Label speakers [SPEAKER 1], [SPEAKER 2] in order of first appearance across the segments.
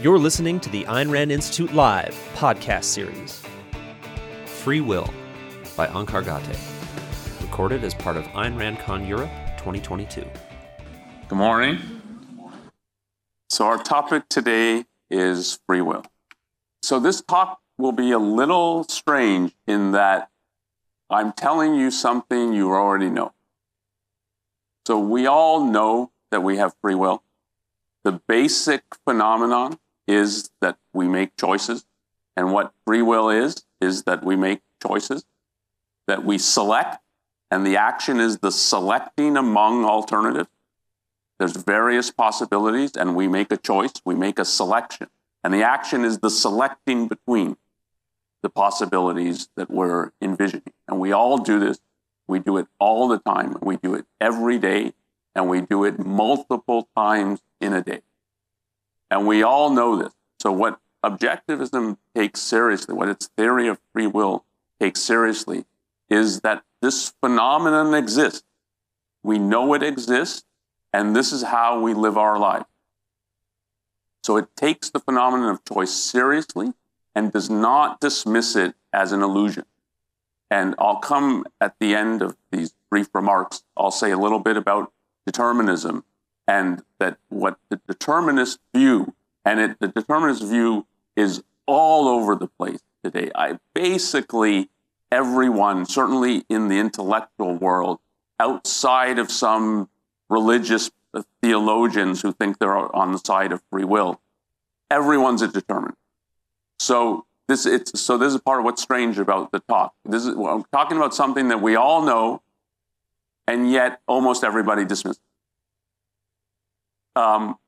[SPEAKER 1] You're listening to the Ayn Rand Institute Live podcast series.
[SPEAKER 2] Free Will by Onkar Ghate. Recorded as part of Ayn Rand Con Europe 2022.
[SPEAKER 3] Good morning. So, our topic today is free will. So, this talk will be a little strange in that I'm telling you something you already know. So, we all know that we have free will. The basic phenomenon is that we make choices. And what free will is, is that we make choices, that we select, and the action is the selecting among alternatives. There's various possibilities, and we make a choice, we make a selection. And the action is the selecting between the possibilities that we're envisioning. And we all do this. We do it all the time. We do it every day, and we do it multiple times in a day. And we all know this. So, what objectivism takes seriously, what its theory of free will takes seriously, is that this phenomenon exists. We know it exists, and this is how we live our life. So, it takes the phenomenon of choice seriously and does not dismiss it as an illusion. And I'll come at the end of these brief remarks, I'll say a little bit about determinism and that what the determinist view, and it, the determinist view is all over the place today. I basically everyone, certainly in the intellectual world, outside of some religious theologians who think they're on the side of free will, everyone's a determinist. So this it's so this is part of what's strange about the talk. This is I'm talking about something that we all know, and yet almost everybody dismisses. Um,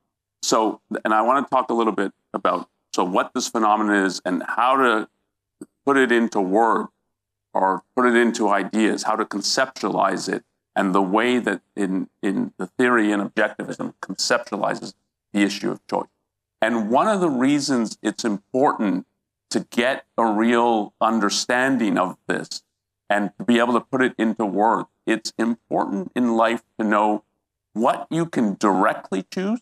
[SPEAKER 3] so, and I want to talk a little bit about so what this phenomenon is and how to put it into words or put it into ideas, how to conceptualize it, and the way that in, in the theory and objectivism conceptualizes the issue of choice. And one of the reasons it's important to get a real understanding of this and to be able to put it into words, it's important in life to know what you can directly choose,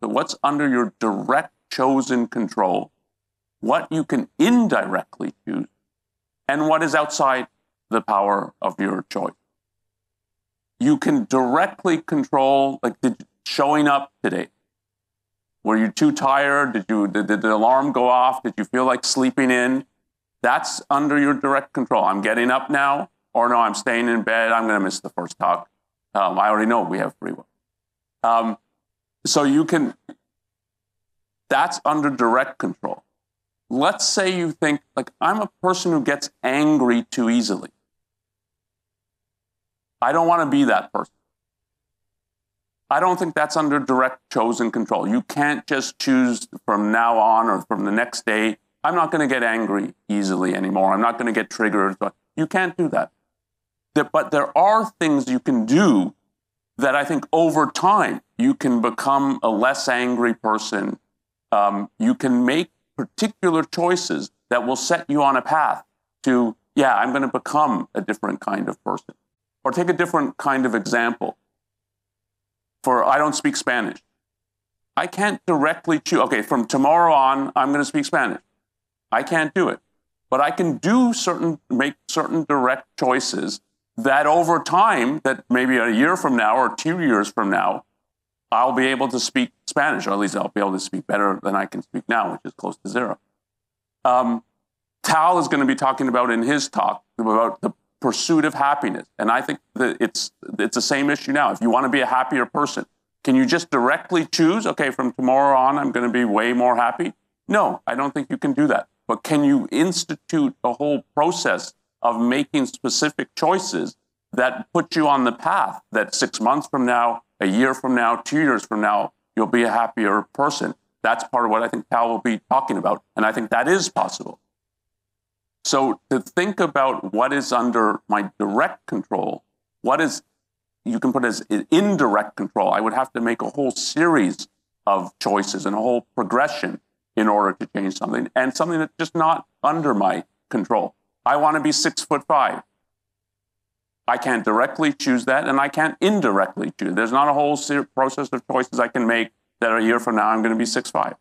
[SPEAKER 3] what's under your direct chosen control, what you can indirectly choose, and what is outside the power of your choice. You can directly control, like did, showing up today. Were you too tired? Did you did, did the alarm go off? Did you feel like sleeping in? That's under your direct control. I'm getting up now, or no, I'm staying in bed. I'm going to miss the first talk. Um, I already know we have free will. Um, so you can. That's under direct control let's say you think, like, I'm a person who gets angry too easily. I don't want to be that person. I don't think that's under direct chosen control. You can't just choose from now on or from the next day. I'm not going to get angry easily anymore. I'm not going to get triggered. You can't do that. But there are things you can do that I think over time you can become a less angry person. Um, you can make particular choices that will set you on a path to, yeah, I'm going to become a different kind of person. Or take a different kind of example. For I don't speak Spanish. I can't directly choose, okay, from tomorrow on, I'm going to speak Spanish. I can't do it. But I can do certain, make certain direct choices that over time, that maybe a year from now or two years from now, I'll be able to speak Spanish, or at least I'll be able to speak better than I can speak now, which is close to zero. Um, Tal is going to be talking about in his talk about the pursuit of happiness, and I think that it's it's the same issue now. If you want to be a happier person, can you just directly choose? Okay, from tomorrow on, I'm going to be way more happy. No, I don't think you can do that. But can you institute a whole process of making specific choices that put you on the path that six months from now a year from now, two years from now, you'll be a happier person. That's part of what I think Cal will be talking about. And I think that is possible. So to think about what is under my direct control, what is, you can put as indirect control, I would have to make a whole series of choices and a whole progression in order to change something and something that's just not under my control. I want to be six foot five. I can't directly choose that, and I can't indirectly choose. There's not a whole process of choices I can make that a year from now I'm going to be six five.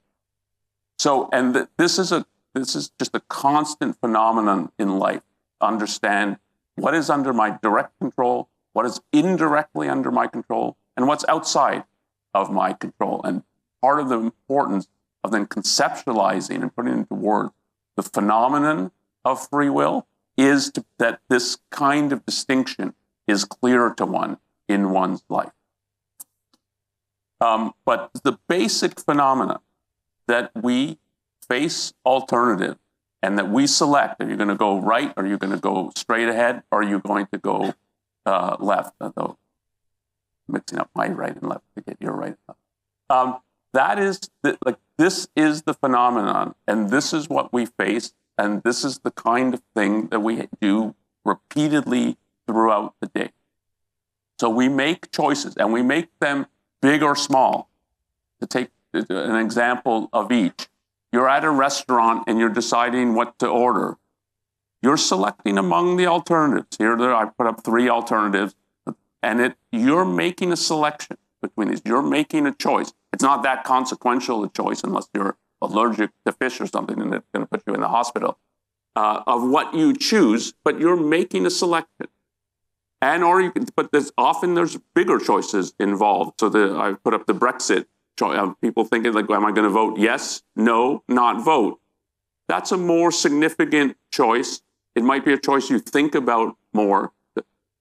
[SPEAKER 3] So, and th- this is a this is just a constant phenomenon in life. Understand what is under my direct control, what is indirectly under my control, and what's outside of my control. And part of the importance of then conceptualizing and putting into words the phenomenon of free will is to, that this kind of distinction is clear to one in one's life. Um, but the basic phenomena that we face alternative and that we select are you going to go right are you going to go straight ahead or are you going to go uh, left although mixing up my right and left to get your right and left um, that is the, like this is the phenomenon and this is what we face and this is the kind of thing that we do repeatedly throughout the day. So we make choices and we make them big or small. To take an example of each you're at a restaurant and you're deciding what to order. You're selecting among the alternatives. Here there i put up three alternatives and it you're making a selection between these. You're making a choice. It's not that consequential a choice unless you're allergic to fish or something and it's going to put you in the hospital uh, of what you choose but you're making a selection. And or you can but there's often there's bigger choices involved. So the i put up the brexit choice people thinking like am i going to vote yes no not vote? That's a more significant choice. It might be a choice you think about more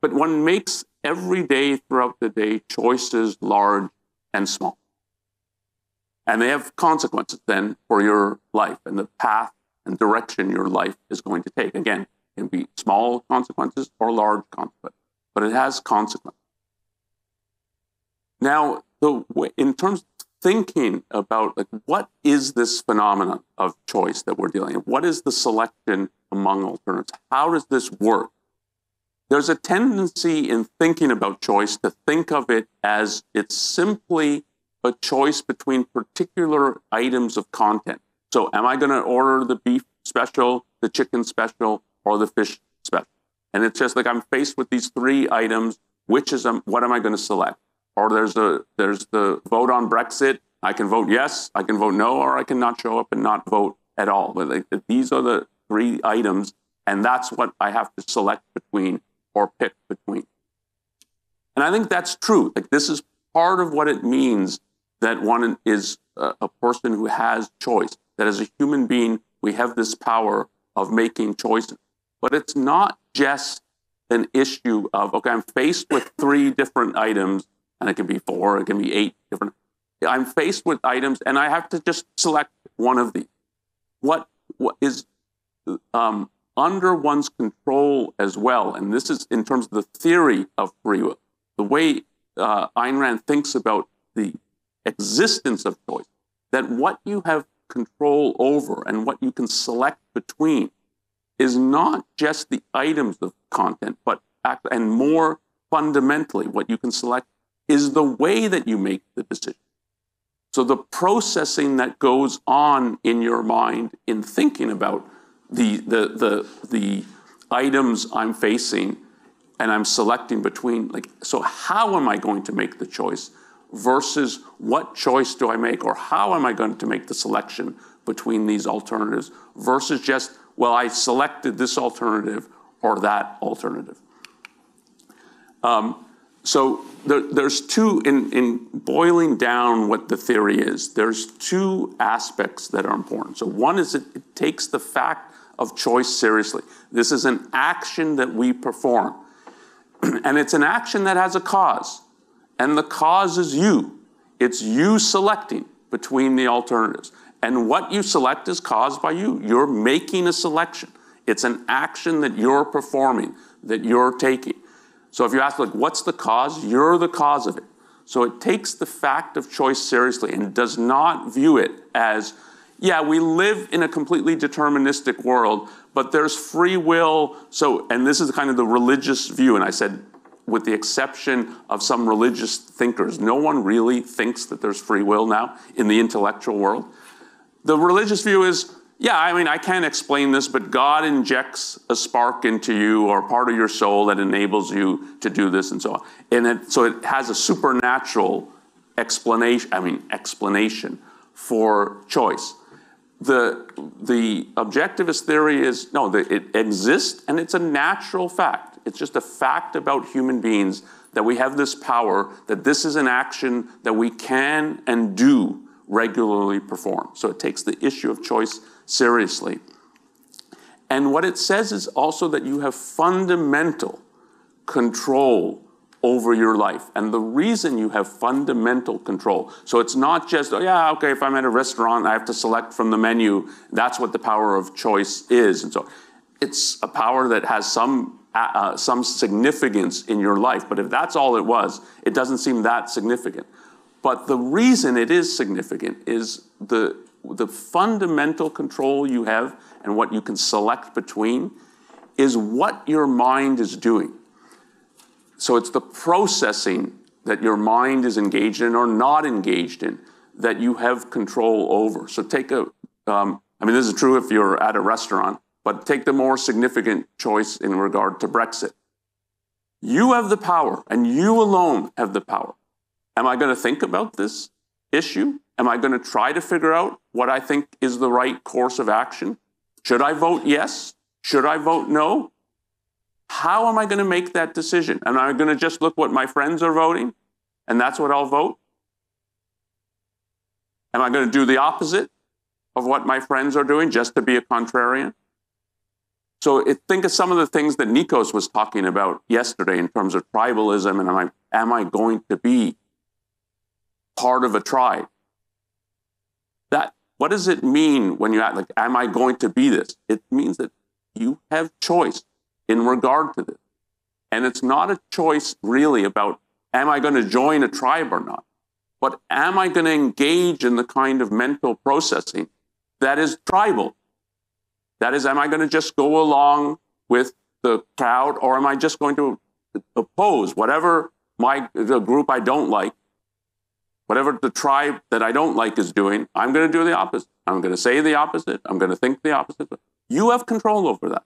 [SPEAKER 3] but one makes every day throughout the day choices large and small and they have consequences then for your life and the path and direction your life is going to take again it can be small consequences or large consequences but it has consequences. Now, the in terms of thinking about like what is this phenomenon of choice that we're dealing with? What is the selection among alternatives? How does this work? There's a tendency in thinking about choice to think of it as it's simply a choice between particular items of content. So, am I going to order the beef special, the chicken special, or the fish special? And it's just like I'm faced with these three items. Which is um, what am I going to select? Or there's a there's the vote on Brexit. I can vote yes, I can vote no, or I can not show up and not vote at all. But like, these are the three items, and that's what I have to select between or pick between. And I think that's true. Like this is part of what it means that one is a, a person who has choice. That as a human being, we have this power of making choices. But it's not just an issue of, okay, I'm faced with three different items, and it can be four, it can be eight different. I'm faced with items, and I have to just select one of these. What, what is um, under one's control as well, and this is in terms of the theory of free will, the way uh, Ayn Rand thinks about the existence of choice, that what you have control over and what you can select between is not just the items of content, but and more fundamentally, what you can select is the way that you make the decision. So the processing that goes on in your mind in thinking about the, the, the, the items I'm facing and I'm selecting between, like, so how am I going to make the choice versus what choice do I make or how am I going to make the selection between these alternatives versus just well, I selected this alternative or that alternative. Um, so there, there's two, in, in boiling down what the theory is, there's two aspects that are important. So one is it, it takes the fact of choice seriously. This is an action that we perform. and it's an action that has a cause. And the cause is you. It's you selecting between the alternatives. And what you select is caused by you. You're making a selection. It's an action that you're performing, that you're taking. So if you ask, like, what's the cause? You're the cause of it. So it takes the fact of choice seriously and does not view it as, yeah, we live in a completely deterministic world, but there's free will. So, and this is kind of the religious view. And I said, with the exception of some religious thinkers, no one really thinks that there's free will now in the intellectual world. The religious view is, yeah, I mean, I can't explain this, but God injects a spark into you or part of your soul that enables you to do this and so on. And it, so it has a supernatural explanation, I mean, explanation for choice. the, the objectivist theory is no, the, it exists and it's a natural fact. It's just a fact about human beings that we have this power, that this is an action that we can and do regularly perform. So it takes the issue of choice seriously. And what it says is also that you have fundamental control over your life. And the reason you have fundamental control. So it's not just, oh, yeah, okay, if I'm at a restaurant, I have to select from the menu. That's what the power of choice is. And so it's a power that has some. Uh, some significance in your life, but if that's all it was, it doesn't seem that significant. But the reason it is significant is the, the fundamental control you have and what you can select between is what your mind is doing. So it's the processing that your mind is engaged in or not engaged in that you have control over. So take a, um, I mean, this is true if you're at a restaurant, but take the more significant choice in regard to Brexit. You have the power, and you alone have the power. Am I going to think about this issue? Am I going to try to figure out what I think is the right course of action? Should I vote yes? Should I vote no? How am I going to make that decision? Am I going to just look what my friends are voting and that's what I'll vote? Am I going to do the opposite of what my friends are doing just to be a contrarian? So it, think of some of the things that Nikos was talking about yesterday in terms of tribalism and am I, am I going to be part of a tribe? That what does it mean when you act like, am I going to be this? It means that you have choice in regard to this. And it's not a choice really about am I going to join a tribe or not, but am I going to engage in the kind of mental processing that is tribal? That is, am I going to just go along with the crowd or am I just going to oppose whatever my the group I don't like, whatever the tribe that I don't like is doing, I'm going to do the opposite. I'm going to say the opposite. I'm going to think the opposite. You have control over that.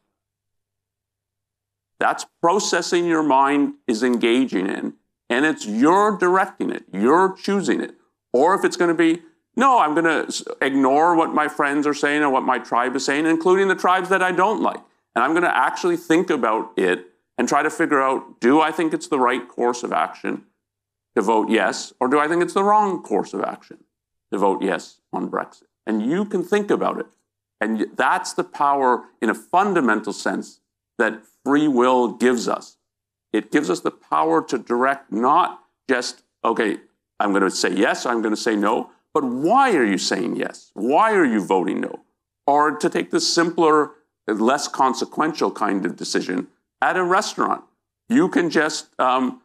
[SPEAKER 3] That's processing your mind is engaging in, and it's you're directing it, you're choosing it. Or if it's going to be, no, I'm going to ignore what my friends are saying or what my tribe is saying, including the tribes that I don't like. And I'm going to actually think about it and try to figure out do I think it's the right course of action to vote yes, or do I think it's the wrong course of action to vote yes on Brexit? And you can think about it. And that's the power, in a fundamental sense, that free will gives us. It gives us the power to direct not just, okay, I'm going to say yes, I'm going to say no, but why are you saying yes? Why are you voting no? Or to take the simpler, less consequential kind of decision at a restaurant. You can just um,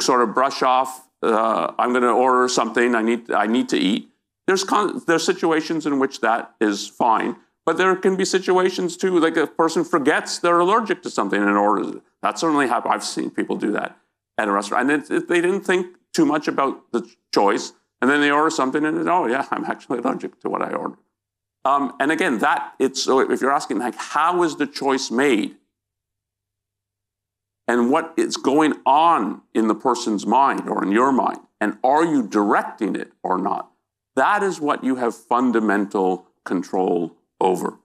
[SPEAKER 3] sort of brush off, uh, I'm going to order something, I need, I need to eat. There's, con- there's situations in which that is fine. But there can be situations too, like a person forgets they're allergic to something and orders it. That certainly happens. I've seen people do that at a restaurant. And it, it, they didn't think too much about the choice. And then they order something and, oh, yeah, I'm actually allergic to what I ordered. Um, and again, that it's so if you're asking like how is the choice made, and what is going on in the person's mind or in your mind, and are you directing it or not? That is what you have fundamental control over.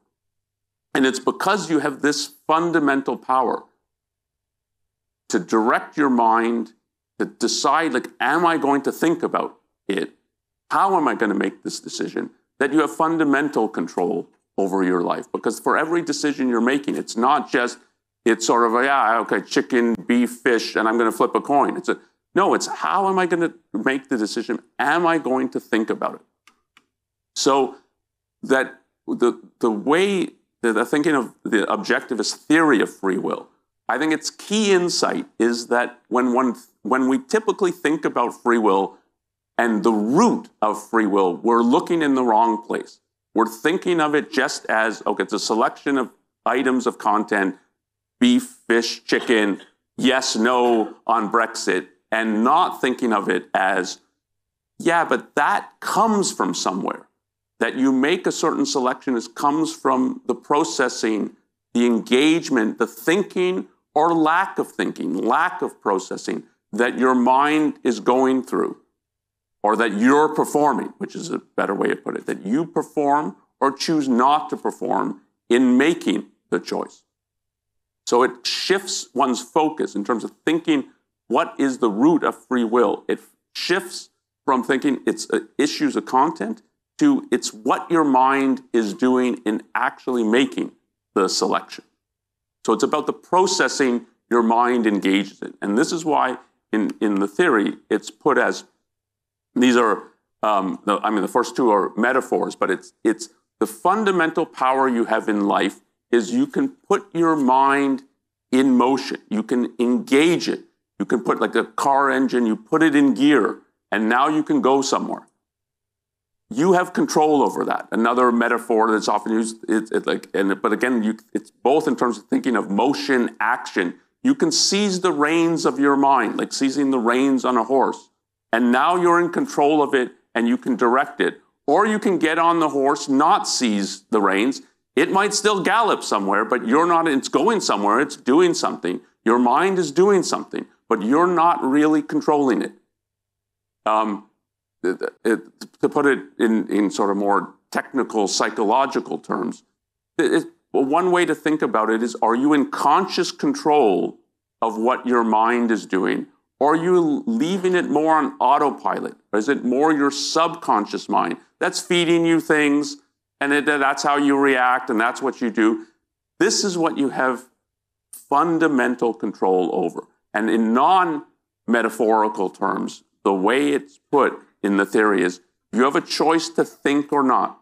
[SPEAKER 3] And it's because you have this fundamental power to direct your mind, to decide, like, am I going to think about it? How am I going to make this decision? That you have fundamental control over your life. Because for every decision you're making, it's not just, it's sort of, yeah, okay, chicken, beef, fish, and I'm going to flip a coin. It's a, no, it's how am I going to make the decision? Am I going to think about it? So that the, the way that I'm thinking of the objectivist theory of free will, I think its key insight is that when, one, when we typically think about free will and the root of free will, we're looking in the wrong place. We're thinking of it just as okay, it's a selection of items of content beef, fish, chicken, yes, no on Brexit, and not thinking of it as, yeah, but that comes from somewhere that you make a certain selection is comes from the processing, the engagement, the thinking or lack of thinking, lack of processing that your mind is going through or that you're performing, which is a better way to put it, that you perform or choose not to perform in making the choice. So it shifts one's focus in terms of thinking what is the root of free will. It shifts from thinking it's uh, issues of content to it's what your mind is doing in actually making the selection. So it's about the processing your mind engages in. And this is why in, in the theory it's put as these are, um, the, I mean, the first two are metaphors, but it's, it's the fundamental power you have in life is you can put your mind in motion. You can engage it. You can put like a car engine, you put it in gear, and now you can go somewhere. You have control over that. Another metaphor that's often used, it, it like, and but again, you, it's both in terms of thinking of motion, action. You can seize the reins of your mind, like seizing the reins on a horse, and now you're in control of it, and you can direct it. Or you can get on the horse, not seize the reins. It might still gallop somewhere, but you're not, it's going somewhere, it's doing something. Your mind is doing something, but you're not really controlling it. Um, it, it, to put it in, in sort of more technical psychological terms, it, well, one way to think about it is are you in conscious control of what your mind is doing? Or are you leaving it more on autopilot? Or is it more your subconscious mind that's feeding you things and it, that's how you react and that's what you do? This is what you have fundamental control over. And in non metaphorical terms, the way it's put in the theory is you have a choice to think or not.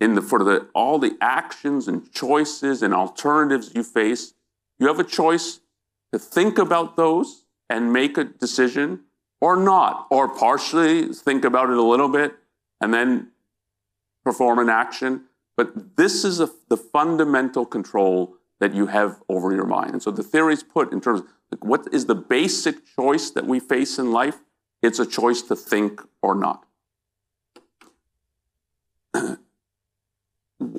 [SPEAKER 3] In the, for the, all the actions and choices and alternatives you face, you have a choice to think about those and make a decision or not, or partially think about it a little bit and then perform an action. But this is a, the fundamental control that you have over your mind. And so the theory is put in terms of like, what is the basic choice that we face in life? It's a choice to think or not.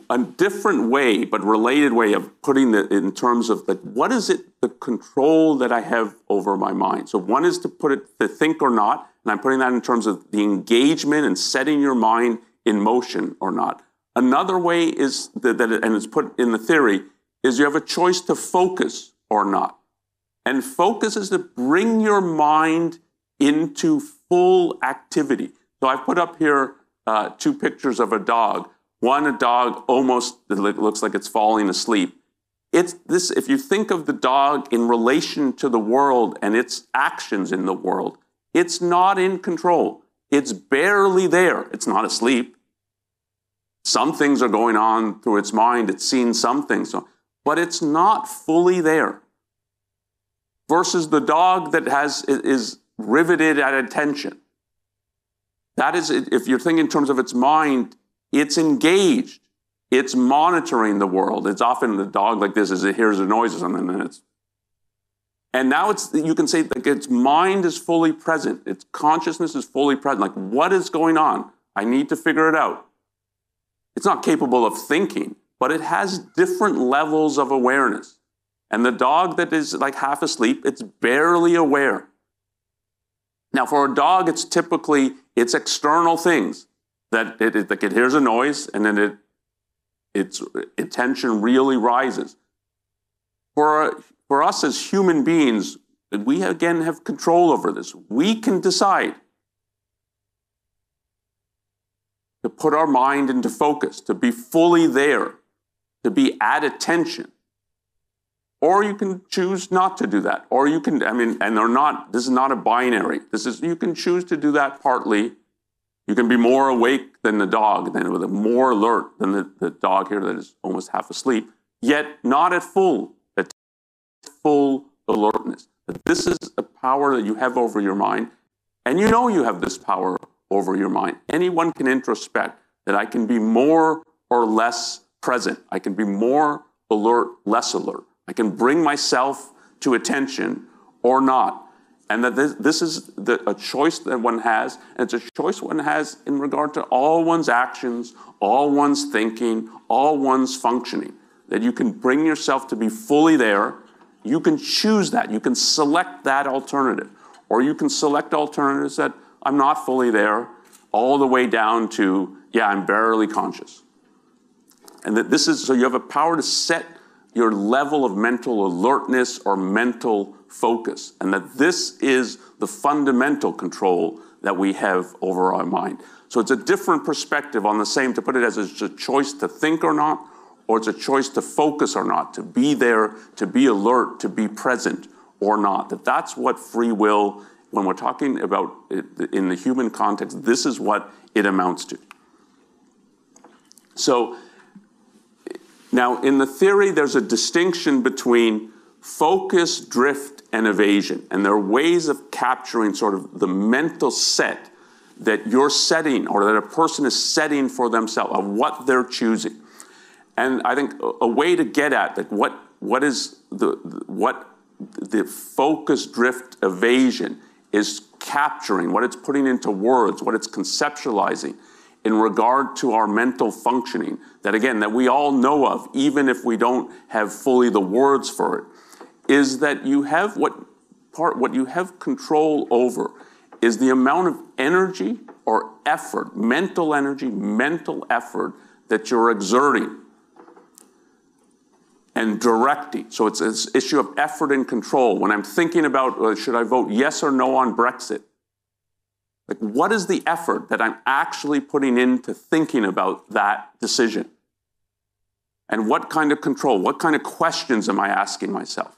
[SPEAKER 3] a different way, but related way of putting it in terms of like, what is it, the control that I have over my mind? So one is to put it to think or not, and I'm putting that in terms of the engagement and setting your mind in motion or not. Another way is that, that it, and it's put in the theory, is you have a choice to focus or not. And focus is to bring your mind into full activity. So I've put up here uh, two pictures of a dog. One, a dog almost looks like it's falling asleep. It's this, if you think of the dog in relation to the world and its actions in the world, it's not in control. It's barely there. It's not asleep. Some things are going on through its mind. It's seen some things, but it's not fully there. Versus the dog that has is riveted at attention. That is, if you're thinking in terms of its mind, it's engaged. It's monitoring the world. It's often the dog like this as it hears a noise or something, and it's and now it's you can say like its mind is fully present. Its consciousness is fully present. Like what is going on? I need to figure it out. It's not capable of thinking, but it has different levels of awareness. And the dog that is like half asleep, it's barely aware. Now, for a dog, it's typically it's external things that it, it, like it hears a noise and then it, its attention really rises. For, for us as human beings, we again have control over this. We can decide to put our mind into focus, to be fully there, to be at attention. Or you can choose not to do that. Or you can, I mean, and they're not, this is not a binary. This is, you can choose to do that partly you can be more awake than the dog, than more alert than the, the dog here that is almost half asleep, yet not at full, at full alertness. This is a power that you have over your mind, and you know you have this power over your mind. Anyone can introspect that I can be more or less present. I can be more alert, less alert. I can bring myself to attention or not and that this, this is the, a choice that one has, and it's a choice one has in regard to all one's actions, all one's thinking, all one's functioning. That you can bring yourself to be fully there. You can choose that. You can select that alternative. Or you can select alternatives that I'm not fully there, all the way down to yeah, I'm barely conscious. And that this is so you have a power to set your level of mental alertness or mental focus, and that this is the fundamental control that we have over our mind. So it's a different perspective on the same, to put it as it's a choice to think or not, or it's a choice to focus or not, to be there, to be alert, to be present or not. That that's what free will, when we're talking about it in the human context, this is what it amounts to. So now in the theory, there's a distinction between focus, drift, and evasion. And there are ways of capturing sort of the mental set that you're setting or that a person is setting for themselves of what they're choosing. And I think a, way to get at that, what, what is the, what the focus drift evasion is capturing, what it's putting into words, what it's conceptualizing in regard to our mental functioning, that again, that we all know of, even if we don't have fully the words for it, is that you have what part, what you have control over is the amount of energy or effort, mental energy, mental effort that you're exerting and directing. So it's an issue of effort and control. When I'm thinking about uh, should I vote yes or no on Brexit, like what is the effort that I'm actually putting into thinking about that decision? And what kind of control, what kind of questions am I asking myself?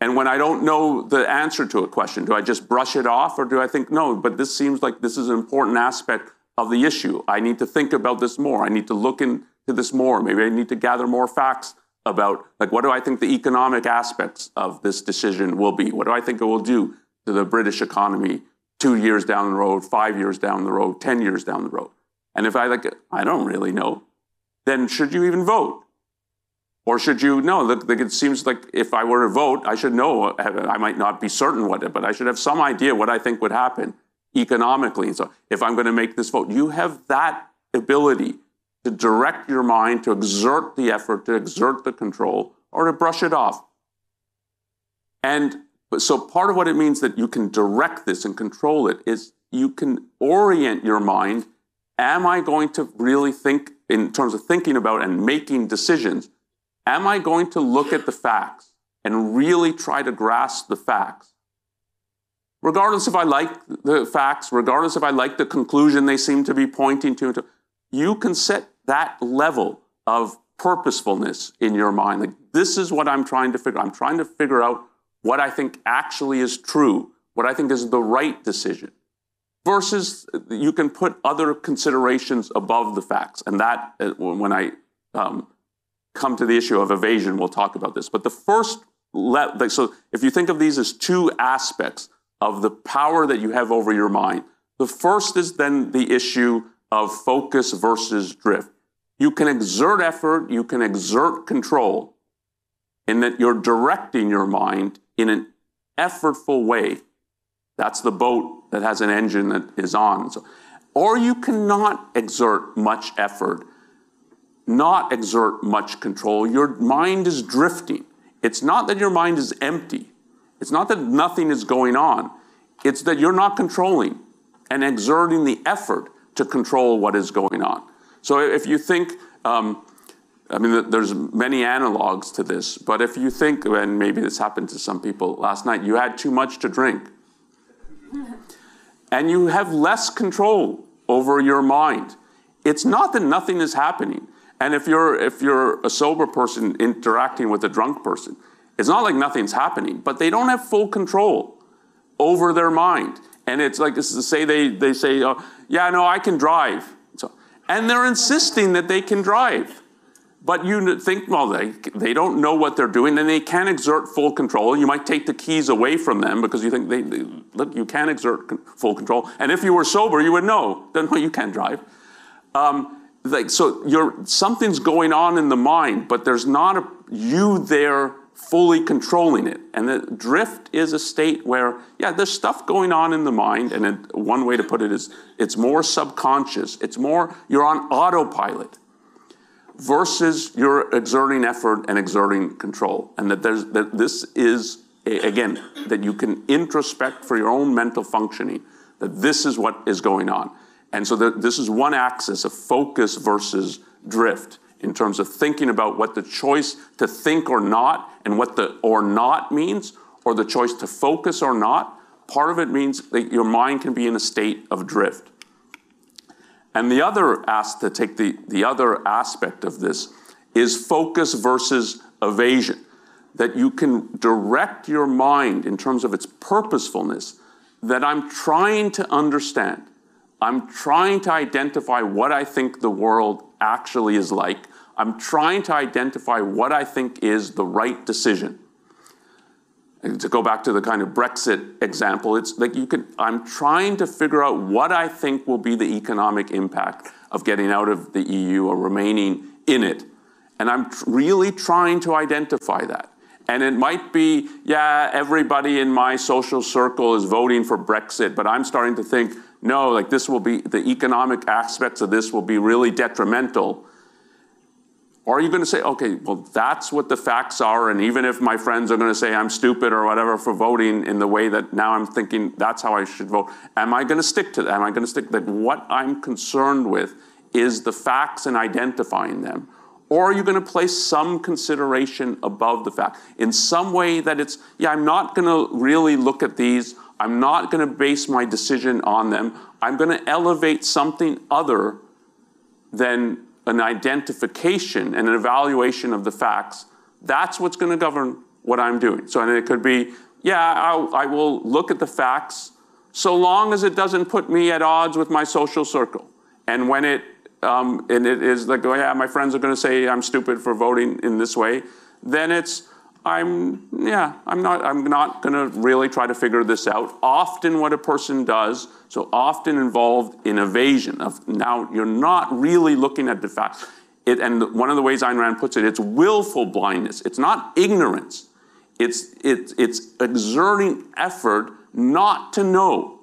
[SPEAKER 3] And when I don't know the answer to a question, do I just brush it off or do I think, no, but this seems like this is an important aspect of the issue. I need to think about this more. I need to look into this more. Maybe I need to gather more facts about like what do I think the economic aspects of this decision will be? What do I think it will do to the British economy two years down the road, five years down the road, 10 years down the road? And if I like, I don't really know, then should you even vote? Or should you know? Like, it seems like if I were to vote, I should know. Uh, I might not be certain what it, but I should have some idea what I think would happen economically. And So if I'm going to make this vote, you have that ability to direct your mind, to exert the effort, to exert the control, or to brush it off. And so part of what it means that you can direct this and control it is you can orient your mind. Am I going to really think in terms of thinking about and making decisions? Am I going to look at the facts and really try to grasp the facts? Regardless if I like the facts, regardless if I like the conclusion they seem to be pointing to, you can set that level of purposefulness in your mind. Like, this is what I'm trying to figure I'm trying to figure out what I think actually is true, what I think is the right decision. Versus you can put other considerations above the facts. And that, uh, when I um, come to the issue of evasion, we'll talk about this. But the first, le- so if you think of these as two aspects of the power that you have over your mind, the first is then the issue of focus versus drift. You can exert effort, you can exert control in that you're directing your mind in an effortful way. That's the boat that has an engine that is on. So, or you cannot exert much effort, not exert much control. Your mind is drifting. It's not that your mind is empty. It's not that nothing is going on. It's that you're not controlling and exerting the effort to control what is going on. So if you think, um, I mean, there's many analogs to this, but if you think, and maybe this happened to some people last night, you had too much to drink. and you have less control over your mind. It's not that nothing is happening. And if you're, if you're a sober person interacting with a drunk person, it's not like nothing's happening, but they don't have full control over their mind. And it's like this is to say they, they say, oh, yeah, no, I can drive. So, And they're insisting that they can drive. But you think, well, they, they don't know what they're doing and they can't exert full control. You might take the keys away from them because you think, they, they look, you can't exert full control. And if you were sober, you would know, then no, you can't drive. Um, like, so you're, something's going on in the mind, but there's not a, you there fully controlling it. And the drift is a state where, yeah, there's stuff going on in the mind. And it, one way to put it is it's more subconscious, it's more, you're on autopilot versus you're exerting effort and exerting control. And that, there's, that this is, again, that you can introspect for your own mental functioning, that this is what is going on. And so this is one axis of focus versus drift in terms of thinking about what the choice to think or not and what the or not means, or the choice to focus or not. Part of it means that your mind can be in a state of drift. And the other ask to take the, the other aspect of this is focus versus evasion. That you can direct your mind in terms of its purposefulness, that I'm trying to understand. I'm trying to identify what I think the world actually is like. I'm trying to identify what I think is the right decision. To go back to the kind of Brexit example, it's like you can, I'm trying to figure out what I think will be the economic impact of getting out of the EU or remaining in it. And I'm tr- really trying to identify that. And it might be, yeah, everybody in my social circle is voting for Brexit, but I'm starting to think, no, like this will be, the economic aspects of this will be really detrimental. Or are you going to say, okay, well, that's what the facts are, and even if my friends are going to say I'm stupid or whatever for voting in the way that now I'm thinking that's how I should vote, am I going to stick to that? Am I going to stick that what I'm concerned with is the facts and identifying them? Or are you going to place some consideration above the fact in some way that it's, yeah, I'm not going to really look at these. I'm not going to base my decision on them. I'm going to elevate something other than an identification and an evaluation of the facts, that's what's going to govern what I'm doing. So, and it could be, yeah, I'll, I will look at the facts so long as it doesn't put me at odds with my social circle. And when it, um, and it is like, oh yeah, my friends are going to say I'm stupid for voting in this way, then it's, I'm, yeah, I'm not, I'm not going to really try to figure this out. Often, what a person does, so often involved in evasion of now you're not really looking at the facts. It, and one of the ways Ayn Rand puts it, it's willful blindness. It's not ignorance. It's, it's, it's exerting effort not to know.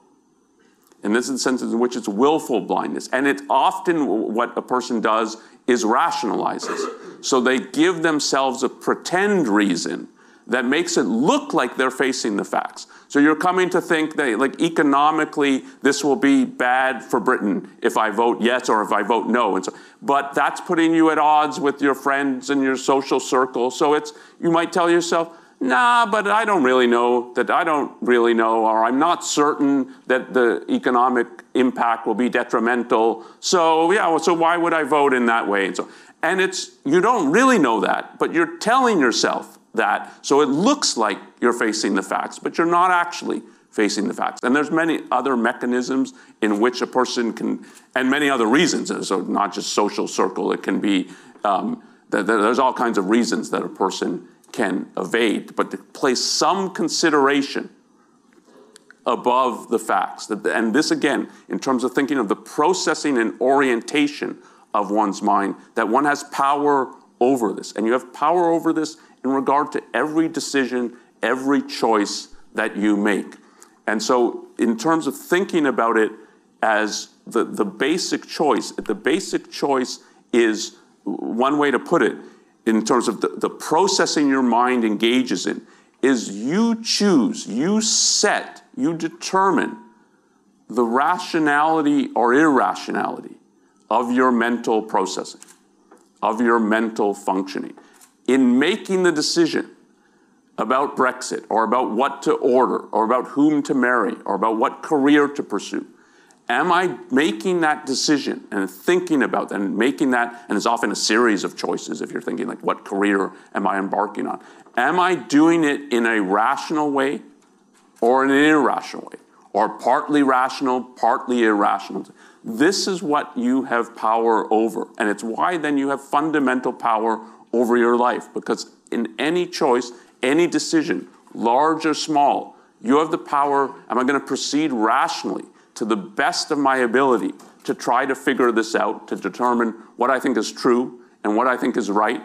[SPEAKER 3] And this is the sense in which it's willful blindness. And it's often what a person does is rationalizes. So they give themselves a pretend reason that makes it look like they're facing the facts. So you're coming to think that, like, economically, this will be bad for Britain if I vote yes or if I vote no. And so, but that's putting you at odds with your friends and your social circle. So it's, you might tell yourself, nah, but I don't really know that I don't really know, or I'm not certain that the economic impact will be detrimental. So yeah, so why would I vote in that way? And so, and it's you don't really know that, but you're telling yourself that. So it looks like you're facing the facts, but you're not actually facing the facts. And there's many other mechanisms in which a person can, and many other reasons. So not just social circle. It can be. Um, there's all kinds of reasons that a person can evade, but to place some consideration above the facts. And this, again, in terms of thinking of the processing and orientation of one's mind, that one has power over this. And you have power over this in regard to every decision, every choice that you make. And so, in terms of thinking about it as the, the basic choice, the basic choice is one way to put it in terms of the, the processing your mind engages in, is you choose, you set, you determine the rationality or irrationality of your mental processing, of your mental functioning. In making the decision about Brexit, or about what to order, or about whom to marry, or about what career to pursue, am I making that decision and thinking about that and making that, and it's often a series of choices if you're thinking like, what career am I embarking on? Am I doing it in a rational way or in an irrational way? Or partly rational, partly irrational? This is what you have power over. And it's why then you have fundamental power over your life. Because in any choice, any decision, large or small, you have the power. Am I going to proceed rationally? To the best of my ability to try to figure this out, to determine what I think is true and what I think is right,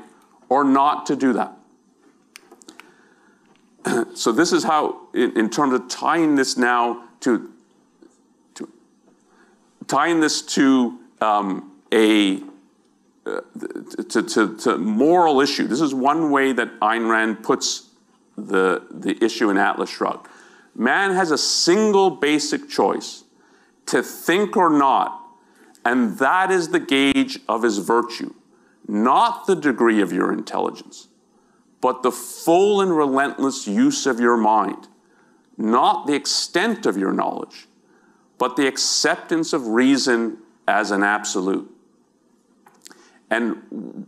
[SPEAKER 3] or not to do that. so, this is how, in, in, terms of tying this now to, to tying this to um, a uh, to, to, to, moral issue. This is one way that Ayn Rand puts the, the issue in Atlas Shrugged. Man has a single basic choice to think or not And that is the gauge of his virtue, not the degree of your intelligence, but the full and relentless use of your mind, not the extent of your knowledge, but the acceptance of reason as an absolute. And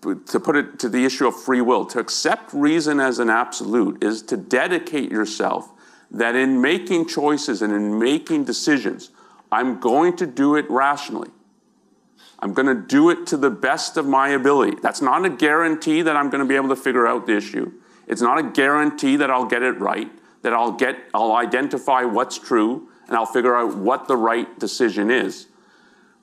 [SPEAKER 3] to put it to the issue of free will, to accept reason as an absolute is to dedicate yourself that in making choices and in making decisions, I'm going to do it rationally. I'm going to do it to the best of my ability. That's not a guarantee that I'm going to be able to figure out the issue. It's not a guarantee that I'll get it right, that I'll get I'll identify what's true and I'll figure out what the right decision is.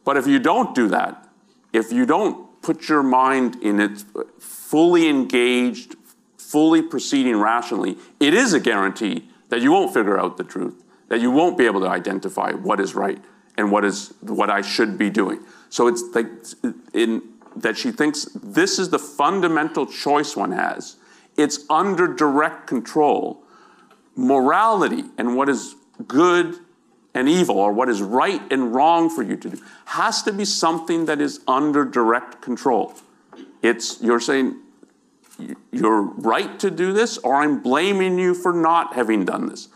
[SPEAKER 3] But if you don't do that, if you don't put your mind in it fully engaged, fully proceeding rationally, it is a guarantee that you won't figure out the truth, that you won't be able to identify what is right and what is what I should be doing. So it's like in that she thinks this is the fundamental choice one has. It's under direct control. Morality and what is good and evil, or what is right and wrong for you to do, has to be something that is under direct control. It's you're saying you're right to do this, or I'm blaming you for not having done this.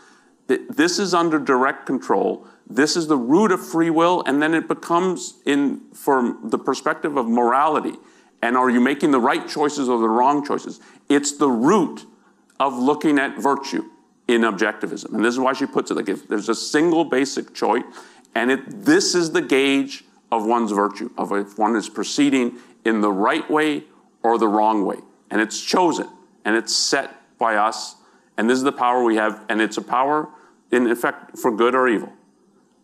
[SPEAKER 3] This is under direct control. This is the root of free will, and then it becomes in from the perspective of morality. And are you making the right choices or the wrong choices? It's the root of looking at virtue in objectivism. And this is why she puts it like if there's a single basic choice, and it, this is the gauge of one's virtue, of if one is proceeding in the right way or the wrong way and it's chosen and it's set by us. And this is the power we have, and it's a power in effect for good or evil.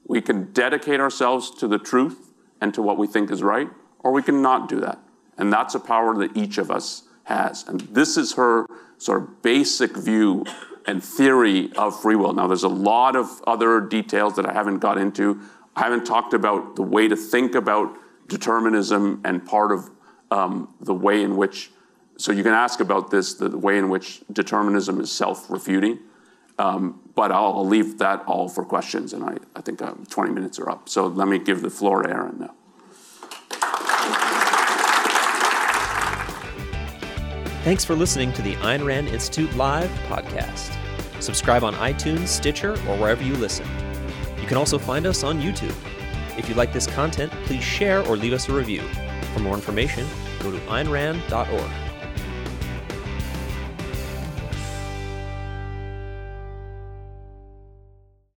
[SPEAKER 3] We can dedicate ourselves to the truth and to what we think is right, or we can not do that. And that's a power that each of us has. And this is her sort of basic view and theory of free will. Now, there's a lot of other details that I haven't got into. I haven't talked about the way to think about determinism and part of um, the way in which so you can ask about this, the way in which determinism is self-refuting, um, but I'll, leave that all for questions, and I, think um, 20 minutes are up. So let me give the floor to Aaron now.
[SPEAKER 1] Thanks for listening to the Ayn Rand Institute Live podcast. Subscribe on iTunes, Stitcher, or wherever you listen. You can also find us on YouTube. If you like this content, please share or leave us a review. For more information, go to aynrand.org.